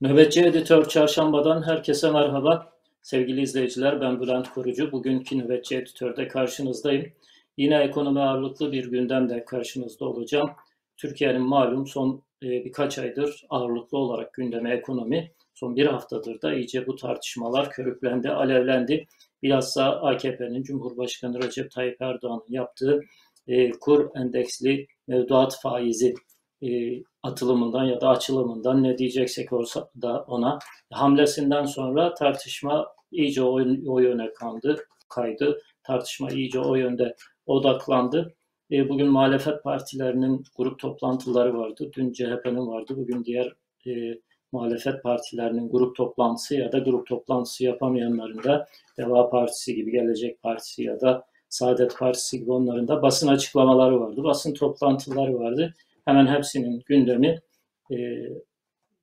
Nöbetçi Editör Çarşamba'dan herkese merhaba. Sevgili izleyiciler ben Bülent Kurucu. Bugünkü Nöbetçi Editör'de karşınızdayım. Yine ekonomi ağırlıklı bir gündemde karşınızda olacağım. Türkiye'nin malum son e, birkaç aydır ağırlıklı olarak gündeme ekonomi. Son bir haftadır da iyice bu tartışmalar körüklendi, alevlendi. Bilhassa AKP'nin Cumhurbaşkanı Recep Tayyip Erdoğan'ın yaptığı e, kur endeksli mevduat faizi atılımından ya da açılımından ne diyeceksek olsa da ona hamlesinden sonra tartışma iyice o, o yöne kandı, kaydı. Tartışma iyice o yönde odaklandı. E, bugün muhalefet partilerinin grup toplantıları vardı. Dün CHP'nin vardı. Bugün diğer e, muhalefet partilerinin grup toplantısı ya da grup toplantısı yapamayanların da Deva Partisi gibi, Gelecek Partisi ya da Saadet Partisi gibi onların da basın açıklamaları vardı. Basın toplantıları vardı hemen hepsinin gündemi e,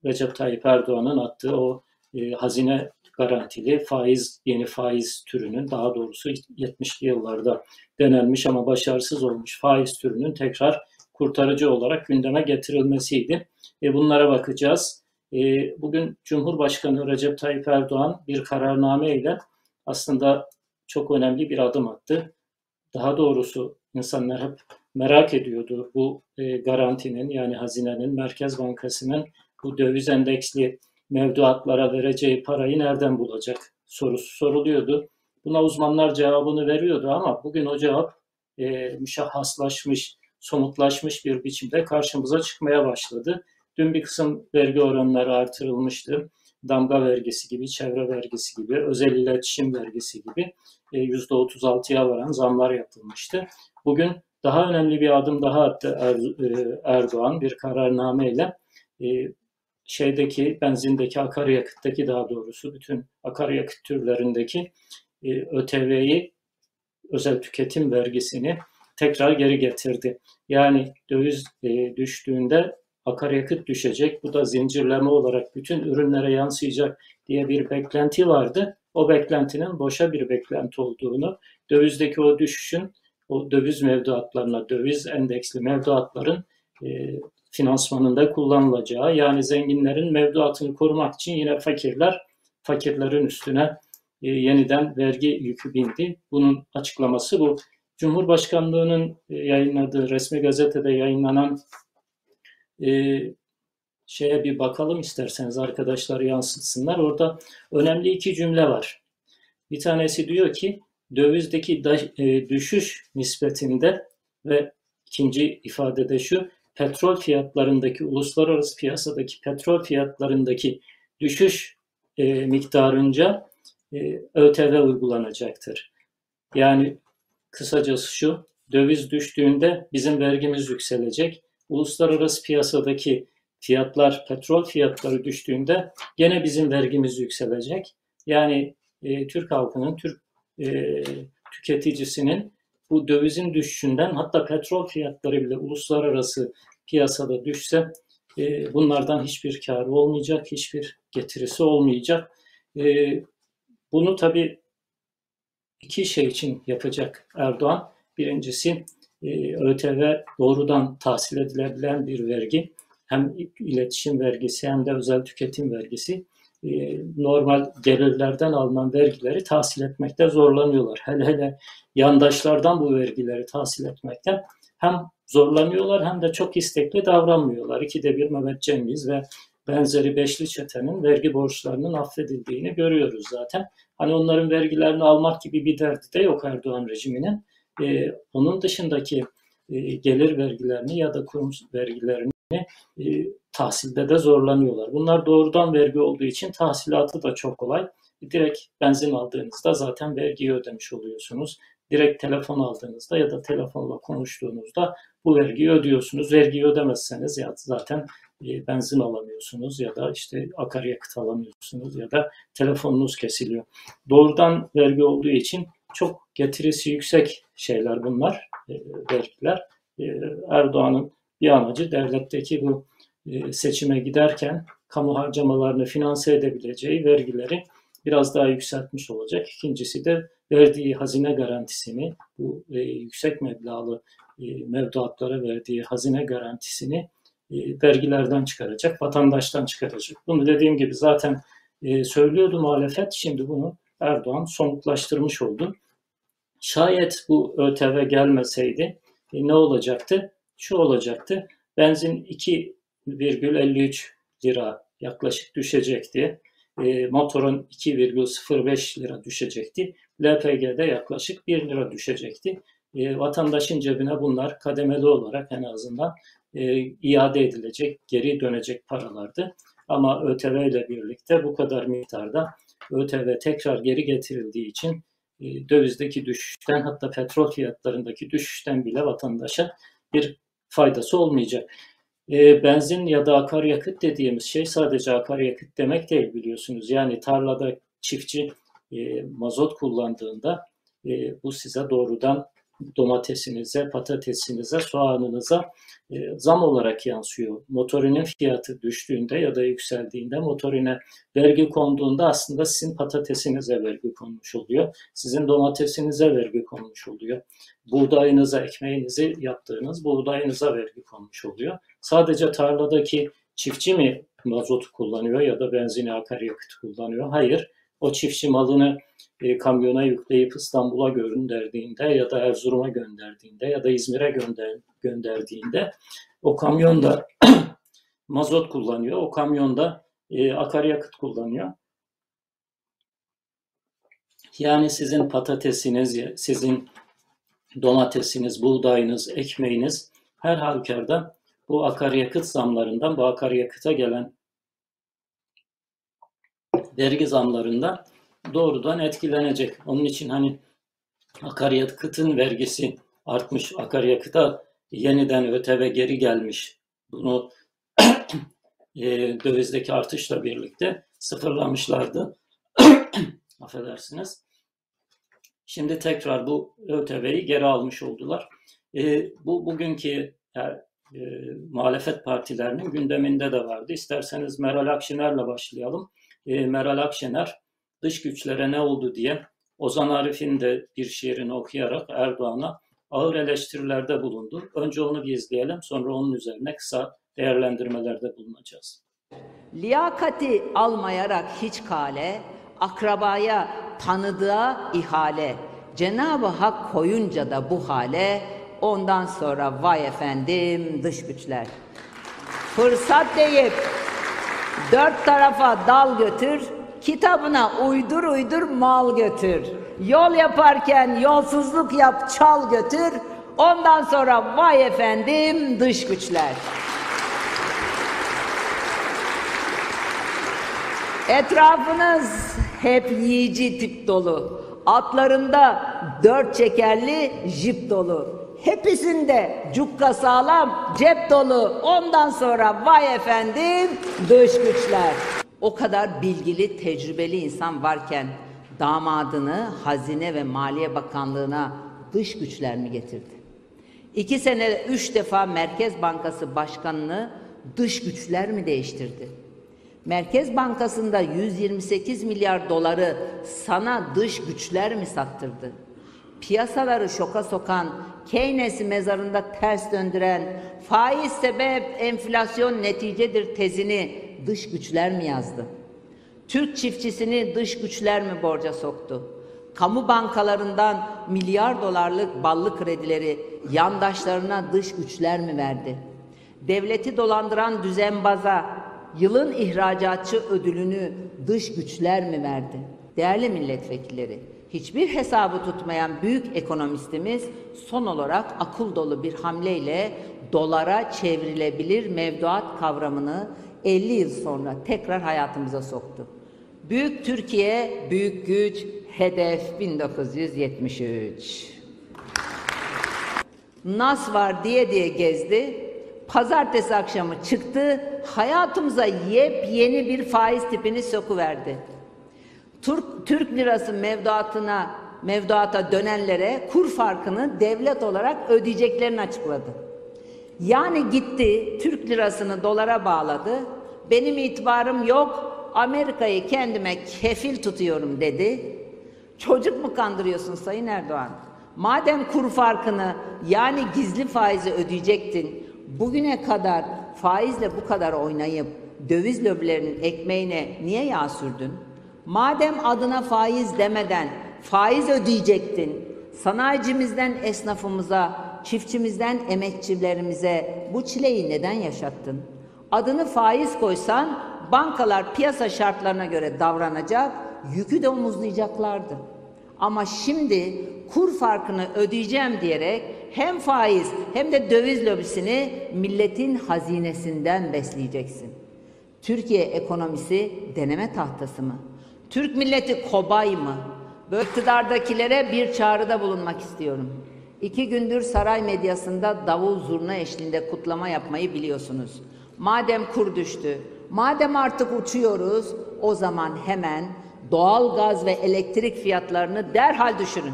Recep Tayyip Erdoğan'ın attığı o e, hazine garantili faiz, yeni faiz türünün daha doğrusu 70'li yıllarda denenmiş ama başarısız olmuş faiz türünün tekrar kurtarıcı olarak gündeme getirilmesiydi. E, bunlara bakacağız. E, bugün Cumhurbaşkanı Recep Tayyip Erdoğan bir kararname ile aslında çok önemli bir adım attı. Daha doğrusu insanlar hep merak ediyordu bu e, garantinin yani hazinenin Merkez Bankası'nın bu döviz endeksli mevduatlara vereceği parayı nereden bulacak sorusu soruluyordu. Buna uzmanlar cevabını veriyordu ama bugün o cevap e, müşahhaslaşmış, somutlaşmış bir biçimde karşımıza çıkmaya başladı. Dün bir kısım vergi oranları artırılmıştı. Damga vergisi gibi, çevre vergisi gibi, özel iletişim vergisi gibi e, %36'ya varan zamlar yapılmıştı. Bugün daha önemli bir adım daha attı er, e, Erdoğan bir kararnameyle e, şeydeki benzindeki akaryakıttaki daha doğrusu bütün akaryakıt türlerindeki e, ÖTV'yi özel tüketim vergisini tekrar geri getirdi. Yani döviz düştüğünde akaryakıt düşecek. Bu da zincirleme olarak bütün ürünlere yansıyacak diye bir beklenti vardı. O beklentinin boşa bir beklenti olduğunu, dövizdeki o düşüşün o döviz mevduatlarına, döviz endeksli mevduatların e, finansmanında kullanılacağı yani zenginlerin mevduatını korumak için yine fakirler fakirlerin üstüne e, yeniden vergi yükü bindi. Bunun açıklaması bu. Cumhurbaşkanlığının e, yayınladığı resmi gazetede yayınlanan e, şeye bir bakalım isterseniz arkadaşlar yansıtsınlar. Orada önemli iki cümle var. Bir tanesi diyor ki dövizdeki e, düşüş nispetinde ve ikinci ifade de şu, petrol fiyatlarındaki, uluslararası piyasadaki petrol fiyatlarındaki düşüş e, miktarınca e, ÖTV uygulanacaktır. Yani kısacası şu, döviz düştüğünde bizim vergimiz yükselecek. Uluslararası piyasadaki fiyatlar, petrol fiyatları düştüğünde gene bizim vergimiz yükselecek. Yani e, Türk halkının, Türk e, tüketicisinin bu dövizin düşüşünden hatta petrol fiyatları bile uluslararası piyasada düşse e, bunlardan hiçbir karı olmayacak, hiçbir getirisi olmayacak. E, bunu tabii iki şey için yapacak Erdoğan. Birincisi e, ÖTV doğrudan tahsil edilebilen bir vergi. Hem iletişim vergisi hem de özel tüketim vergisi. E, normal gelirlerden alınan vergileri tahsil etmekte zorlanıyorlar. Hele hele yandaşlardan bu vergileri tahsil etmekten hem zorlanıyorlar hem de çok istekli davranmıyorlar. İkide bir Mehmet Cengiz ve benzeri beşli çetenin vergi borçlarının affedildiğini görüyoruz zaten. Hani onların vergilerini almak gibi bir derdi de yok Erdoğan rejiminin. Ee, onun dışındaki e, gelir vergilerini ya da kurum vergilerini e, tahsilde de zorlanıyorlar. Bunlar doğrudan vergi olduğu için tahsilatı da çok kolay. Direkt benzin aldığınızda zaten vergiyi ödemiş oluyorsunuz. Direkt telefon aldığınızda ya da telefonla konuştuğunuzda bu vergiyi ödüyorsunuz. Vergiyi ödemezseniz ya zaten e, benzin alamıyorsunuz ya da işte akaryakıt alamıyorsunuz ya da telefonunuz kesiliyor. Doğrudan vergi olduğu için çok getirisi yüksek şeyler bunlar, e, vergiler. E, Erdoğan'ın bir amacı devletteki bu seçime giderken kamu harcamalarını finanse edebileceği vergileri biraz daha yükseltmiş olacak. İkincisi de verdiği hazine garantisini, bu e, yüksek meblağlı e, mevduatlara verdiği hazine garantisini vergilerden çıkaracak, vatandaştan çıkaracak. Bunu dediğim gibi zaten e, söylüyordu muhalefet. Şimdi bunu Erdoğan somutlaştırmış oldu. Şayet bu ÖTV gelmeseydi e, ne olacaktı? Şu olacaktı. Benzin 2,53 lira yaklaşık düşecekti. E, motorun 2,05 lira düşecekti. LPG'de yaklaşık 1 lira düşecekti. E, vatandaşın cebine bunlar kademeli olarak en azından e, iade edilecek, geri dönecek paralardı. Ama ÖTV ile birlikte bu kadar miktarda ÖTV tekrar geri getirildiği için e, dövizdeki düşüşten hatta petrol fiyatlarındaki düşüşten bile vatandaşa bir faydası olmayacak. E, benzin ya da akaryakıt dediğimiz şey sadece akaryakıt demek değil biliyorsunuz. Yani tarlada çiftçi e, mazot kullandığında e, bu size doğrudan domatesinize, patatesinize, soğanınıza e, zam olarak yansıyor. Motorinin fiyatı düştüğünde ya da yükseldiğinde motorine vergi konduğunda aslında sizin patatesinize vergi konmuş oluyor. Sizin domatesinize vergi konmuş oluyor. Buğdayınıza, ekmeğinizi yaptığınız buğdayınıza vergi konmuş oluyor. Sadece tarladaki çiftçi mi mazot kullanıyor ya da benzini akaryakıt kullanıyor? Hayır. O çiftçi malını e, kamyona yükleyip İstanbul'a gönderdiğinde ya da Erzurum'a gönderdiğinde ya da İzmir'e gönder, gönderdiğinde o kamyonda mazot kullanıyor. O kamyonda e, akaryakıt kullanıyor. Yani sizin patatesiniz, sizin domatesiniz, buğdayınız, ekmeğiniz her halükarda bu akaryakıt zamlarından, bu akaryakıta gelen vergi zamlarından doğrudan etkilenecek. Onun için hani akaryakıtın vergisi artmış, akaryakıta yeniden ÖTV geri gelmiş. Bunu e, dövizdeki artışla birlikte sıfırlamışlardı. Affedersiniz. Şimdi tekrar bu ÖTV'yi geri almış oldular. E, bu bugünkü yani, e, muhalefet partilerinin gündeminde de vardı. İsterseniz Meral Akşener'le başlayalım. E, Meral Akşener dış güçlere ne oldu diye Ozan Arif'in de bir şiirini okuyarak Erdoğan'a ağır eleştirilerde bulundu. Önce onu bir izleyelim, sonra onun üzerine kısa değerlendirmelerde bulunacağız. Liyakati almayarak hiç kale, akrabaya tanıdığa ihale, Cenab-ı Hak koyunca da bu hale, ondan sonra vay efendim dış güçler. Fırsat deyip dört tarafa dal götür, Kitabına uydur uydur mal götür. Yol yaparken yolsuzluk yap çal götür. Ondan sonra vay efendim dış güçler. Etrafınız hep yiyici tip dolu. Atlarında dört çekerli jip dolu. Hepsinde cukka sağlam, cep dolu. Ondan sonra vay efendim dış güçler o kadar bilgili, tecrübeli insan varken damadını Hazine ve Maliye Bakanlığı'na dış güçler mi getirdi? İki sene üç defa Merkez Bankası Başkanı'nı dış güçler mi değiştirdi? Merkez Bankası'nda 128 milyar doları sana dış güçler mi sattırdı? Piyasaları şoka sokan, Keynes'i mezarında ters döndüren, faiz sebep enflasyon neticedir tezini dış güçler mi yazdı? Türk çiftçisini dış güçler mi borca soktu? Kamu bankalarından milyar dolarlık ballı kredileri yandaşlarına dış güçler mi verdi? Devleti dolandıran düzenbaza yılın ihracatçı ödülünü dış güçler mi verdi? Değerli milletvekilleri, hiçbir hesabı tutmayan büyük ekonomistimiz son olarak akıl dolu bir hamleyle dolara çevrilebilir mevduat kavramını 50 yıl sonra tekrar hayatımıza soktu. Büyük Türkiye, büyük güç, hedef 1973. Nas var diye diye gezdi. Pazartesi akşamı çıktı, hayatımıza yepyeni bir faiz tipini sokuverdi. Türk, Türk lirası mevduatına, mevduata dönenlere kur farkını devlet olarak ödeyeceklerini açıkladı. Yani gitti Türk lirasını dolara bağladı. Benim itibarım yok. Amerika'yı kendime kefil tutuyorum dedi. Çocuk mu kandırıyorsun Sayın Erdoğan? Madem kur farkını yani gizli faizi ödeyecektin, bugüne kadar faizle bu kadar oynayıp döviz lobilerinin ekmeğine niye yağ sürdün? Madem adına faiz demeden faiz ödeyecektin, sanayicimizden esnafımıza, çiftçimizden emekçilerimize bu çileyi neden yaşattın? Adını faiz koysan bankalar piyasa şartlarına göre davranacak, yükü de omuzlayacaklardı. Ama şimdi kur farkını ödeyeceğim diyerek hem faiz hem de döviz lobisini milletin hazinesinden besleyeceksin. Türkiye ekonomisi deneme tahtası mı? Türk milleti kobay mı? Böyle iktidardakilere bir çağrıda bulunmak istiyorum. İki gündür saray medyasında davul zurna eşliğinde kutlama yapmayı biliyorsunuz. Madem kur düştü, madem artık uçuyoruz, o zaman hemen doğal gaz ve elektrik fiyatlarını derhal düşürün.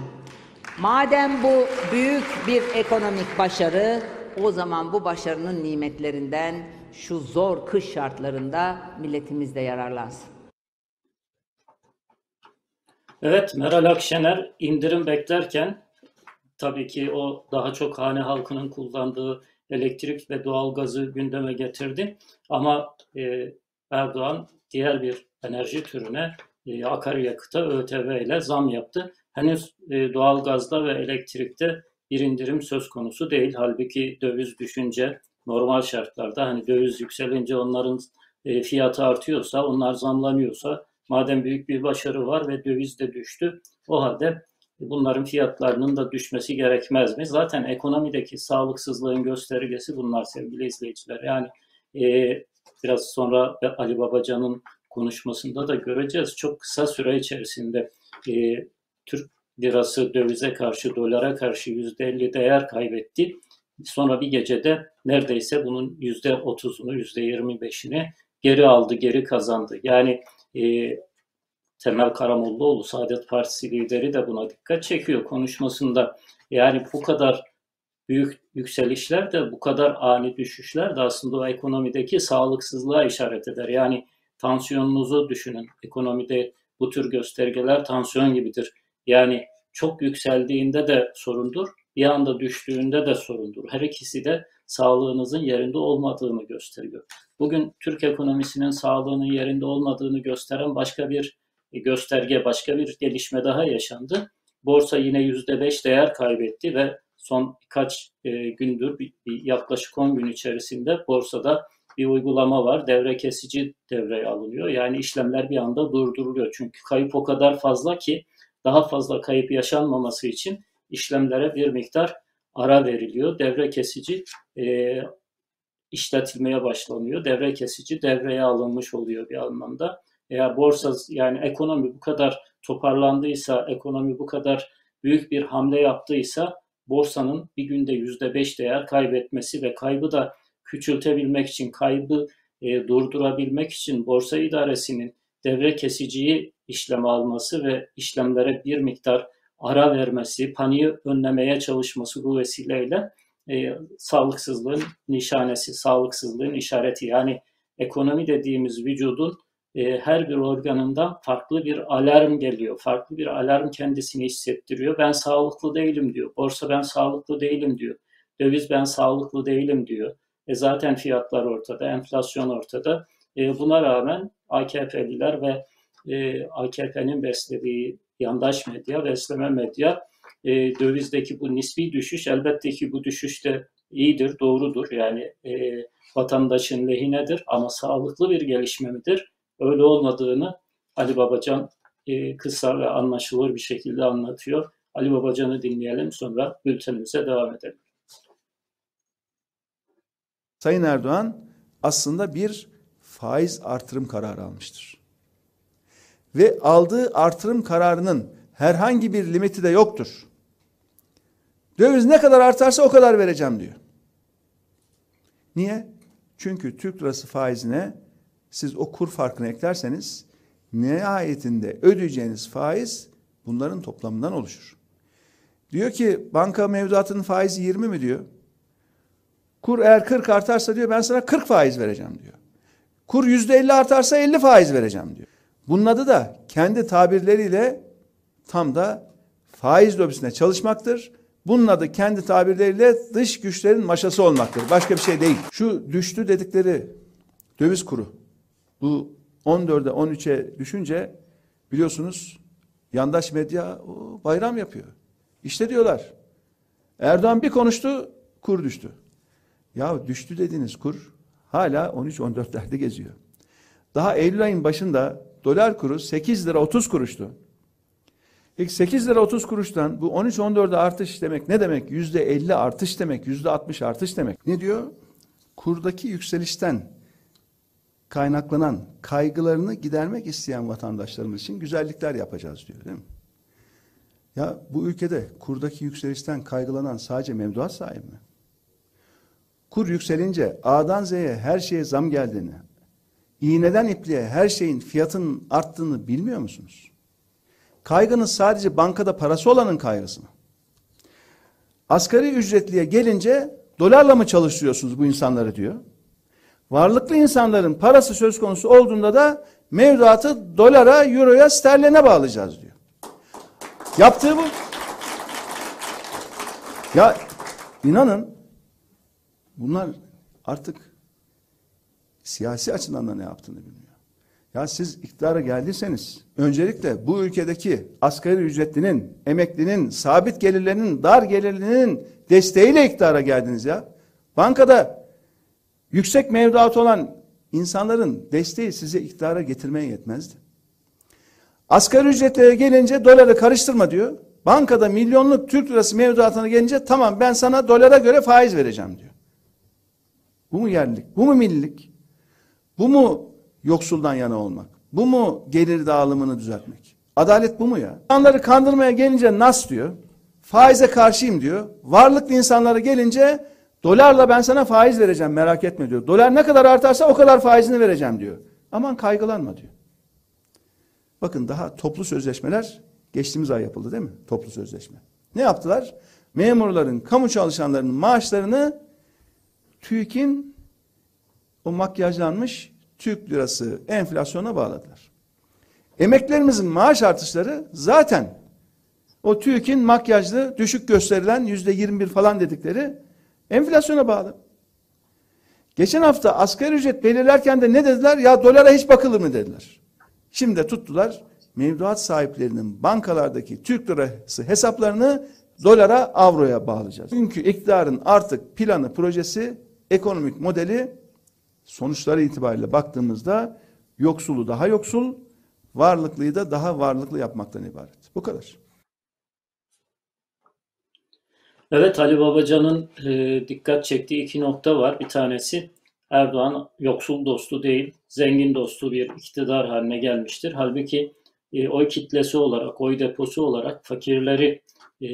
Madem bu büyük bir ekonomik başarı, o zaman bu başarının nimetlerinden şu zor kış şartlarında milletimiz de yararlansın. Evet, Meral Akşener indirim beklerken tabii ki o daha çok hane halkının kullandığı elektrik ve doğalgazı gündeme getirdi. Ama e, Erdoğan diğer bir enerji türüne e, akaryakıta ÖTV ile zam yaptı. Henüz e, doğalgazda ve elektrikte bir indirim söz konusu değil. Halbuki döviz düşünce normal şartlarda hani döviz yükselince onların e, fiyatı artıyorsa, onlar zamlanıyorsa madem büyük bir başarı var ve döviz de düştü o halde bunların fiyatlarının da düşmesi gerekmez mi? Zaten ekonomideki sağlıksızlığın göstergesi bunlar sevgili izleyiciler. Yani e, biraz sonra Ali Babacan'ın konuşmasında da göreceğiz. Çok kısa süre içerisinde e, Türk lirası dövize karşı, dolara karşı yüzde 50 değer kaybetti. Sonra bir gecede neredeyse bunun yüzde 30'unu, yüzde 25'ini geri aldı, geri kazandı. Yani e, Temel Karamollaoğlu, Saadet Partisi lideri de buna dikkat çekiyor konuşmasında. Yani bu kadar büyük yükselişler de bu kadar ani düşüşler de aslında o ekonomideki sağlıksızlığa işaret eder. Yani tansiyonunuzu düşünün. Ekonomide bu tür göstergeler tansiyon gibidir. Yani çok yükseldiğinde de sorundur, bir anda düştüğünde de sorundur. Her ikisi de sağlığınızın yerinde olmadığını gösteriyor. Bugün Türk ekonomisinin sağlığının yerinde olmadığını gösteren başka bir gösterge, başka bir gelişme daha yaşandı. Borsa yine %5 değer kaybetti ve son birkaç e, gündür yaklaşık 10 gün içerisinde borsada bir uygulama var. Devre kesici devreye alınıyor. Yani işlemler bir anda durduruluyor. Çünkü kayıp o kadar fazla ki daha fazla kayıp yaşanmaması için işlemlere bir miktar ara veriliyor. Devre kesici e, işletilmeye başlanıyor. Devre kesici devreye alınmış oluyor bir anlamda. Eğer borsa yani ekonomi bu kadar toparlandıysa, ekonomi bu kadar büyük bir hamle yaptıysa borsanın bir günde yüzde beş değer kaybetmesi ve kaybı da küçültebilmek için, kaybı e, durdurabilmek için borsa idaresinin devre kesiciyi işleme alması ve işlemlere bir miktar ara vermesi, paniği önlemeye çalışması bu vesileyle e, sağlıksızlığın nişanesi, sağlıksızlığın işareti. Yani ekonomi dediğimiz vücudun e, her bir organından farklı bir alarm geliyor. Farklı bir alarm kendisini hissettiriyor. Ben sağlıklı değilim diyor. Borsa ben sağlıklı değilim diyor. Döviz ben sağlıklı değilim diyor. E zaten fiyatlar ortada, enflasyon ortada. E, buna rağmen AKP'liler ve e, AKP'nin beslediği yandaş medya, besleme medya e, dövizdeki bu nispi düşüş elbette ki bu düşüş de iyidir, doğrudur. Yani e, vatandaşın lehinedir ama sağlıklı bir gelişme midir? Öyle olmadığını Ali Babacan e, kısa ve anlaşılır bir şekilde anlatıyor. Ali Babacan'ı dinleyelim sonra bültenimize devam edelim. Sayın Erdoğan aslında bir faiz artırım kararı almıştır. Ve aldığı artırım kararının herhangi bir limiti de yoktur. Döviz ne kadar artarsa o kadar vereceğim diyor. Niye? Çünkü Türk lirası faizine siz o kur farkını eklerseniz nihayetinde ödeyeceğiniz faiz bunların toplamından oluşur. Diyor ki banka mevduatının faizi 20 mi diyor. Kur eğer 40 artarsa diyor ben sana 40 faiz vereceğim diyor. Kur yüzde 50 artarsa 50 faiz vereceğim diyor. Bunun adı da kendi tabirleriyle tam da faiz lobisine çalışmaktır. Bunun adı kendi tabirleriyle dış güçlerin maşası olmaktır. Başka bir şey değil. Şu düştü dedikleri döviz kuru. Bu 14'e 13'e düşünce biliyorsunuz yandaş medya o, bayram yapıyor. İşte diyorlar. Erdoğan bir konuştu kur düştü. Ya düştü dediğiniz kur hala 13-14'lerde geziyor. Daha Eylül ayın başında dolar kuru 8 lira 30 kuruştu. İlk 8 lira 30 kuruştan bu 13-14'e artış demek ne demek? Yüzde 50 artış demek, yüzde 60 artış demek. Ne diyor? Kurdaki yükselişten kaynaklanan kaygılarını gidermek isteyen vatandaşlarımız için güzellikler yapacağız diyor değil mi? Ya bu ülkede kurdaki yükselişten kaygılanan sadece mevduat sahibi mi? Kur yükselince A'dan Z'ye her şeye zam geldiğini, iğneden ipliğe her şeyin fiyatının arttığını bilmiyor musunuz? Kaygınız sadece bankada parası olanın kaygısı mı? Asgari ücretliye gelince dolarla mı çalıştırıyorsunuz bu insanları diyor. Varlıklı insanların parası söz konusu olduğunda da mevduatı dolara, euroya, sterline bağlayacağız diyor. Yaptığı bu. Ya inanın bunlar artık siyasi açıdan da ne yaptığını bilmiyor. Ya siz iktidara geldiyseniz öncelikle bu ülkedeki asgari ücretlinin, emeklinin, sabit gelirlerinin, dar gelirlinin desteğiyle iktidara geldiniz ya. Bankada yüksek mevduat olan insanların desteği size iktidara getirmeye yetmezdi. Asgari ücretlere gelince doları karıştırma diyor. Bankada milyonluk Türk lirası mevduatına gelince tamam ben sana dolara göre faiz vereceğim diyor. Bu mu yerlilik? Bu mu millilik? Bu mu yoksuldan yana olmak? Bu mu gelir dağılımını düzeltmek? Adalet bu mu ya? İnsanları kandırmaya gelince nas diyor. Faize karşıyım diyor. Varlıklı insanlara gelince dolarla ben sana faiz vereceğim merak etme diyor. Dolar ne kadar artarsa o kadar faizini vereceğim diyor. Aman kaygılanma diyor. Bakın daha toplu sözleşmeler geçtiğimiz ay yapıldı değil mi? Toplu sözleşme. Ne yaptılar? Memurların, kamu çalışanlarının maaşlarını TÜİK'in o makyajlanmış Türk lirası enflasyona bağladılar. Emeklerimizin maaş artışları zaten o TÜİK'in makyajlı düşük gösterilen yüzde 21 falan dedikleri enflasyona bağlı. Geçen hafta asgari ücret belirlerken de ne dediler? Ya dolara hiç bakılır mı dediler. Şimdi de tuttular mevduat sahiplerinin bankalardaki Türk lirası hesaplarını dolara, avroya bağlayacağız. Çünkü iktidarın artık planı, projesi, ekonomik modeli sonuçları itibariyle baktığımızda yoksulu daha yoksul, varlıklıyı da daha varlıklı yapmaktan ibaret. Bu kadar. Evet Ali Babacan'ın e, dikkat çektiği iki nokta var. Bir tanesi Erdoğan yoksul dostu değil, zengin dostu bir iktidar haline gelmiştir. Halbuki e, oy kitlesi olarak, oy deposu olarak fakirleri e,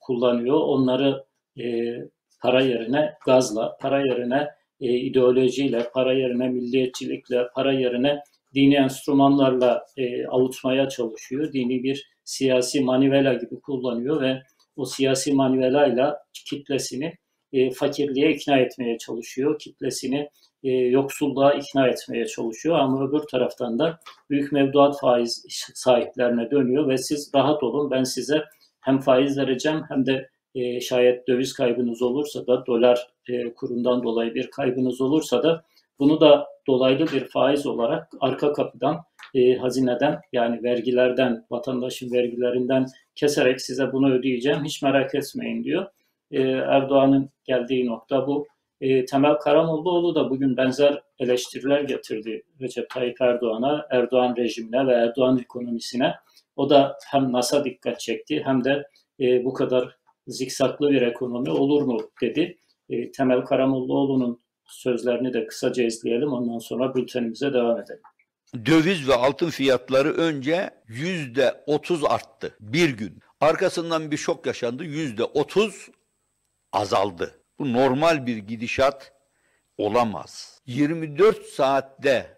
kullanıyor. Onları e, para yerine gazla, para yerine e, ideolojiyle, para yerine milliyetçilikle, para yerine dini enstrümanlarla e, avutmaya çalışıyor. Dini bir siyasi manivela gibi kullanıyor ve o siyasi manivelayla kitlesini e, fakirliğe ikna etmeye çalışıyor. Kitlesini e, yoksulluğa ikna etmeye çalışıyor. Ama öbür taraftan da büyük mevduat faiz sahiplerine dönüyor ve siz rahat olun ben size hem faiz vereceğim hem de e, şayet döviz kaybınız olursa da dolar e, kurundan dolayı bir kaybınız olursa da bunu da dolaylı bir faiz olarak arka kapıdan e, hazineden yani vergilerden vatandaşın vergilerinden keserek size bunu ödeyeceğim hiç merak etmeyin diyor. E, Erdoğan'ın geldiği nokta bu. E, Temel Karamollaoğlu da bugün benzer eleştiriler getirdi Recep Tayyip Erdoğan'a, Erdoğan rejimine ve Erdoğan ekonomisine. O da hem NASA dikkat çekti hem de e, bu kadar zikzaklı bir ekonomi olur mu dedi. E, Temel Karamollaoğlu'nun sözlerini de kısaca izleyelim ondan sonra bültenimize devam edelim. Döviz ve altın fiyatları önce yüzde otuz arttı bir gün. Arkasından bir şok yaşandı yüzde otuz azaldı. Bu normal bir gidişat olamaz. 24 saatte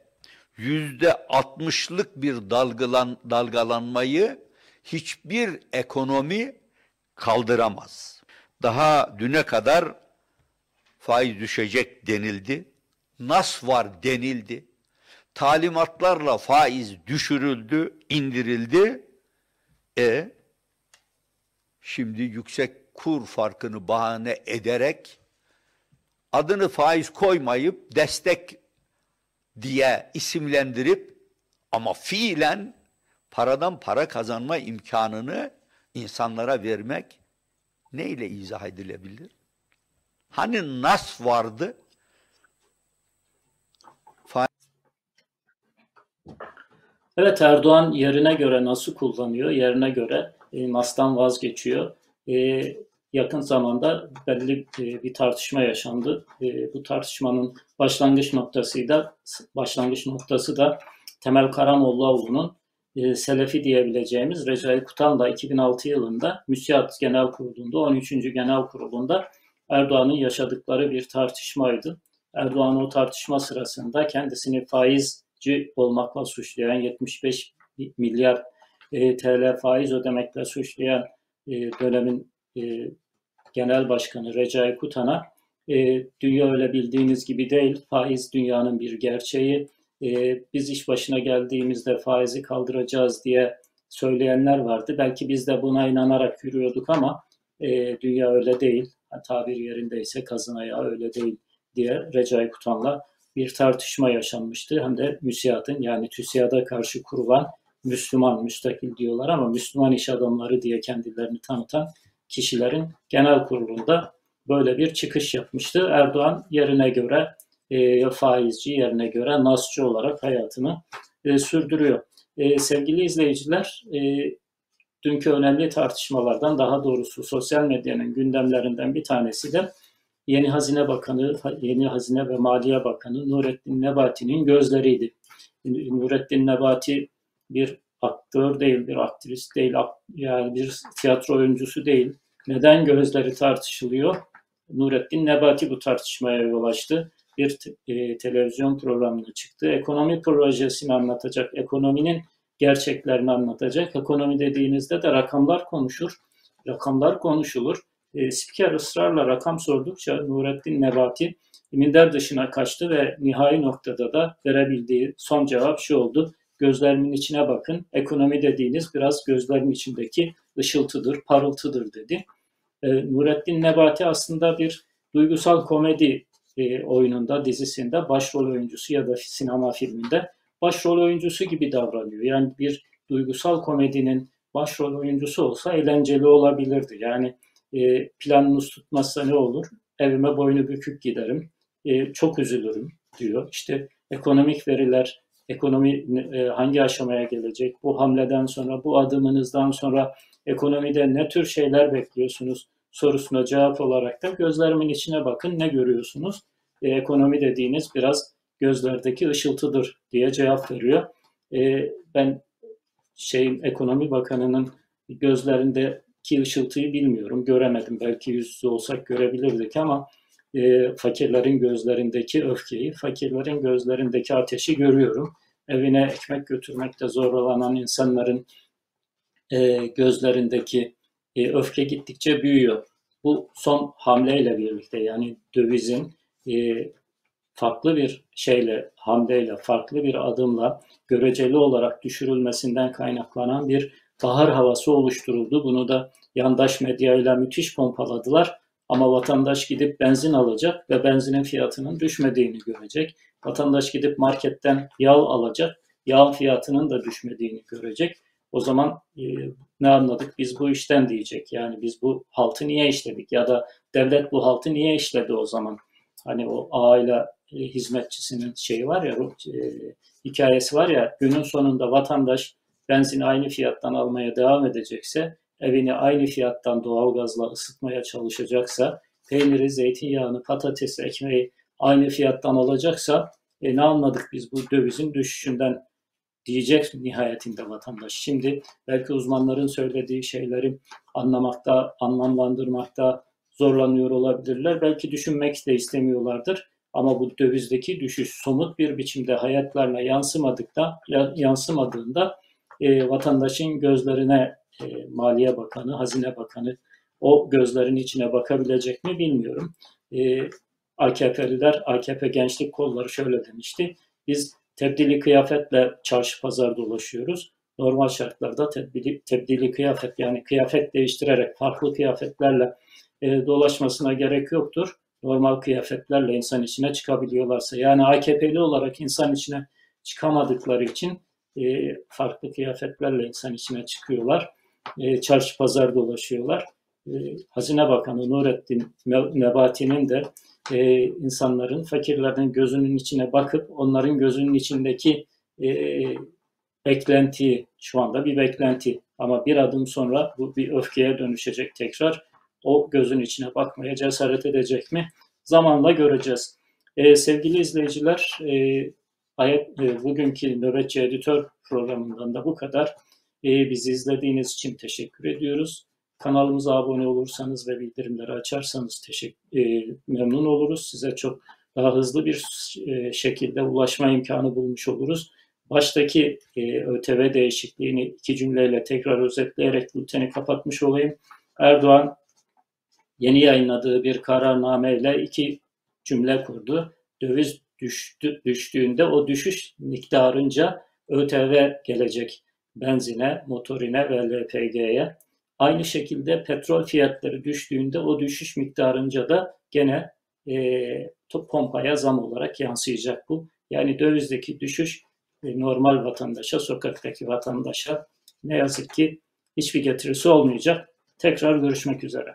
yüzde 60'lık bir dalgalan, dalgalanmayı hiçbir ekonomi kaldıramaz. Daha düne kadar faiz düşecek denildi. Nas var denildi. Talimatlarla faiz düşürüldü, indirildi. E şimdi yüksek kur farkını bahane ederek adını faiz koymayıp destek diye isimlendirip ama fiilen paradan para kazanma imkanını insanlara vermek neyle izah edilebilir? Hani nas vardı? Evet Erdoğan yerine göre nasıl kullanıyor, yerine göre e, NAS'tan vazgeçiyor. E, yakın zamanda belli e, bir tartışma yaşandı. E, bu tartışmanın başlangıç noktası da başlangıç noktası da Temel Karamollaoğlu'nun e, Selefi diyebileceğimiz Recai Kutan 2006 yılında Müsiyat Genel Kurulu'nda 13. Genel Kurulu'nda Erdoğan'ın yaşadıkları bir tartışmaydı. Erdoğan o tartışma sırasında kendisini faizci olmakla suçlayan 75 milyar e, TL faiz ödemekle suçlayan e, dönemin e, Genel Başkanı Recai Kutan'a e, dünya öyle bildiğiniz gibi değil, faiz dünyanın bir gerçeği, e, biz iş başına geldiğimizde faizi kaldıracağız diye söyleyenler vardı. Belki biz de buna inanarak yürüyorduk ama e, dünya öyle değil, tabir yerindeyse kazın ayağı öyle değil diye Recai Kutan'la bir tartışma yaşanmıştı. Hem de müsiyatın yani TÜSİAD'a karşı kurulan Müslüman, müstakil diyorlar ama Müslüman iş adamları diye kendilerini tanıtan kişilerin genel kurulunda böyle bir çıkış yapmıştı. Erdoğan yerine göre e, faizci, yerine göre nasçı olarak hayatını e, sürdürüyor. E, sevgili izleyiciler, dünkü önemli tartışmalardan daha doğrusu sosyal medyanın gündemlerinden bir tanesi de Yeni Hazine Bakanı, Yeni Hazine ve Maliye Bakanı Nurettin Nebati'nin gözleriydi. Nurettin Nebati bir aktör değil, bir aktrist değil, yani bir tiyatro oyuncusu değil. Neden gözleri tartışılıyor? Nurettin Nebati bu tartışmaya yol açtı. Bir e, televizyon programına çıktı. Ekonomi projesini anlatacak, ekonominin gerçeklerini anlatacak. Ekonomi dediğinizde de rakamlar konuşur. Rakamlar konuşulur. E, spiker ısrarla rakam sordukça Nurettin Nebati minder dışına kaçtı ve nihai noktada da verebildiği son cevap şu oldu. Gözlerimin içine bakın. Ekonomi dediğiniz biraz gözlerin içindeki ışıltıdır, parıltıdır dedi. E, Nurettin Nebati aslında bir duygusal komedi e, oyununda, dizisinde başrol oyuncusu ya da sinema filminde başrol oyuncusu gibi davranıyor. Yani bir duygusal komedinin başrol oyuncusu olsa eğlenceli olabilirdi. Yani e, planınız tutmazsa ne olur? Evime boynu bükük giderim, e, çok üzülürüm diyor. İşte ekonomik veriler, ekonomi e, hangi aşamaya gelecek? Bu hamleden sonra, bu adımınızdan sonra ekonomide ne tür şeyler bekliyorsunuz? Sorusuna cevap olarak da gözlerimin içine bakın ne görüyorsunuz? E, ekonomi dediğiniz biraz gözlerdeki ışıltıdır diye cevap veriyor. E, ben şeyin ekonomi bakanının gözlerindeki ışıltıyı bilmiyorum, göremedim. Belki yüzsüz olsak görebilirdik ama e, fakirlerin gözlerindeki öfkeyi, fakirlerin gözlerindeki ateşi görüyorum. Evine ekmek götürmekte zorlanan insanların e, gözlerindeki e, öfke gittikçe büyüyor. Bu son hamleyle birlikte yani dövizin e, farklı bir şeyle, hamleyle, farklı bir adımla göreceli olarak düşürülmesinden kaynaklanan bir bahar havası oluşturuldu. Bunu da yandaş medyayla müthiş pompaladılar. Ama vatandaş gidip benzin alacak ve benzinin fiyatının düşmediğini görecek. Vatandaş gidip marketten yağ alacak, yağ fiyatının da düşmediğini görecek. O zaman e, ne anladık biz bu işten diyecek. Yani biz bu haltı niye işledik ya da devlet bu haltı niye işledi o zaman? Hani o aile e, hizmetçisinin şeyi var ya e, hikayesi var ya günün sonunda vatandaş benzini aynı fiyattan almaya devam edecekse evini aynı fiyattan doğalgazla ısıtmaya çalışacaksa peyniri, zeytinyağını, patatesi, ekmeği aynı fiyattan alacaksa e, ne anladık biz bu dövizin düşüşünden diyecek nihayetinde vatandaş. Şimdi belki uzmanların söylediği şeyleri anlamakta, anlamlandırmakta zorlanıyor olabilirler. Belki düşünmek de istemiyorlardır. Ama bu dövizdeki düşüş somut bir biçimde hayatlarına yansımadıkta, yansımadığında e, vatandaşın gözlerine e, Maliye Bakanı, Hazine Bakanı o gözlerin içine bakabilecek mi bilmiyorum. E, AKP'liler, AKP gençlik kolları şöyle demişti. Biz tebdili kıyafetle çarşı pazar dolaşıyoruz. normal şartlarda tebdili, tebdili kıyafet yani kıyafet değiştirerek farklı kıyafetlerle e, dolaşmasına gerek yoktur. Normal kıyafetlerle insan içine çıkabiliyorlarsa yani AKP'li olarak insan içine çıkamadıkları için e, farklı kıyafetlerle insan içine çıkıyorlar. E, çarşı pazar dolaşıyorlar. E, Hazine Bakanı Nurettin Nebati'nin de e, insanların, fakirlerin gözünün içine bakıp onların gözünün içindeki e, beklenti, şu anda bir beklenti ama bir adım sonra bu bir öfkeye dönüşecek tekrar. O gözün içine bakmaya cesaret edecek mi? Zamanla göreceğiz. E, sevgili izleyiciler, e, ayak, e, bugünkü Nöbetçi Editör programından da bu kadar. E, bizi izlediğiniz için teşekkür ediyoruz. Kanalımıza abone olursanız ve bildirimleri açarsanız teşekkür, e, memnun oluruz. Size çok daha hızlı bir e, şekilde ulaşma imkanı bulmuş oluruz. Baştaki e, ÖTV değişikliğini iki cümleyle tekrar özetleyerek bülteni kapatmış olayım. Erdoğan yeni yayınladığı bir kararnameyle iki cümle kurdu. Döviz düştü, düştüğünde o düşüş miktarınca ÖTV gelecek benzine, motorine ve LPG'ye. Aynı şekilde petrol fiyatları düştüğünde o düşüş miktarınca da gene e, pompaya zam olarak yansıyacak bu. Yani dövizdeki düşüş e, normal vatandaşa, sokaktaki vatandaşa ne yazık ki hiçbir getirisi olmayacak. Tekrar görüşmek üzere.